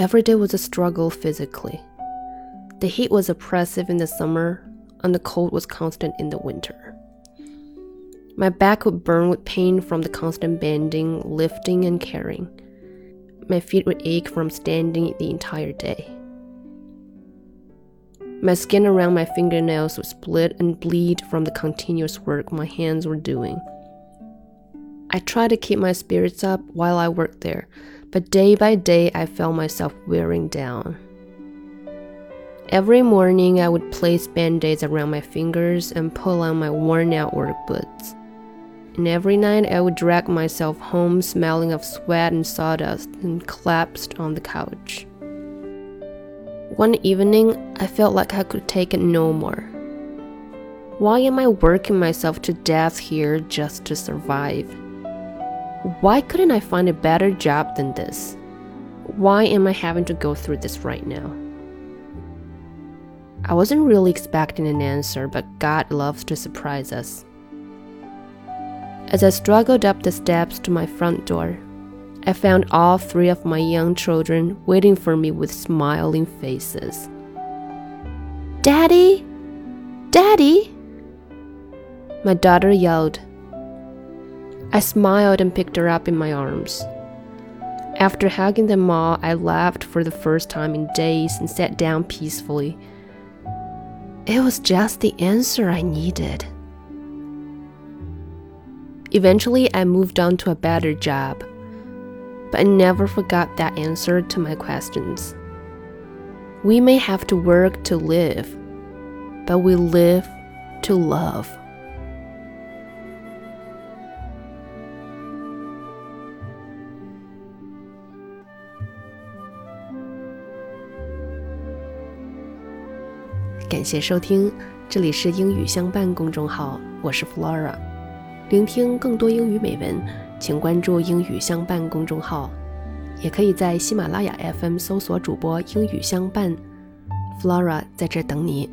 Every day was a struggle physically. The heat was oppressive in the summer, and the cold was constant in the winter. My back would burn with pain from the constant bending, lifting, and carrying. My feet would ache from standing the entire day. My skin around my fingernails would split and bleed from the continuous work my hands were doing. I tried to keep my spirits up while I worked there, but day by day I felt myself wearing down. Every morning I would place band aids around my fingers and pull on my worn out work boots. And every night I would drag myself home smelling of sweat and sawdust and collapsed on the couch. One evening, I felt like I could take it no more. Why am I working myself to death here just to survive? Why couldn't I find a better job than this? Why am I having to go through this right now? I wasn't really expecting an answer, but God loves to surprise us. As I struggled up the steps to my front door, I found all three of my young children waiting for me with smiling faces. Daddy! Daddy! My daughter yelled. I smiled and picked her up in my arms. After hugging them all, I laughed for the first time in days and sat down peacefully. It was just the answer I needed. Eventually, I moved on to a better job, but I never forgot that answer to my questions. We may have to work to live, but we live to love. 感谢收听，这里是英语相伴公众号，我是 Flora。聆听更多英语美文，请关注“英语相伴”公众号，也可以在喜马拉雅 FM 搜索主播“英语相伴 ”，Flora 在这等你。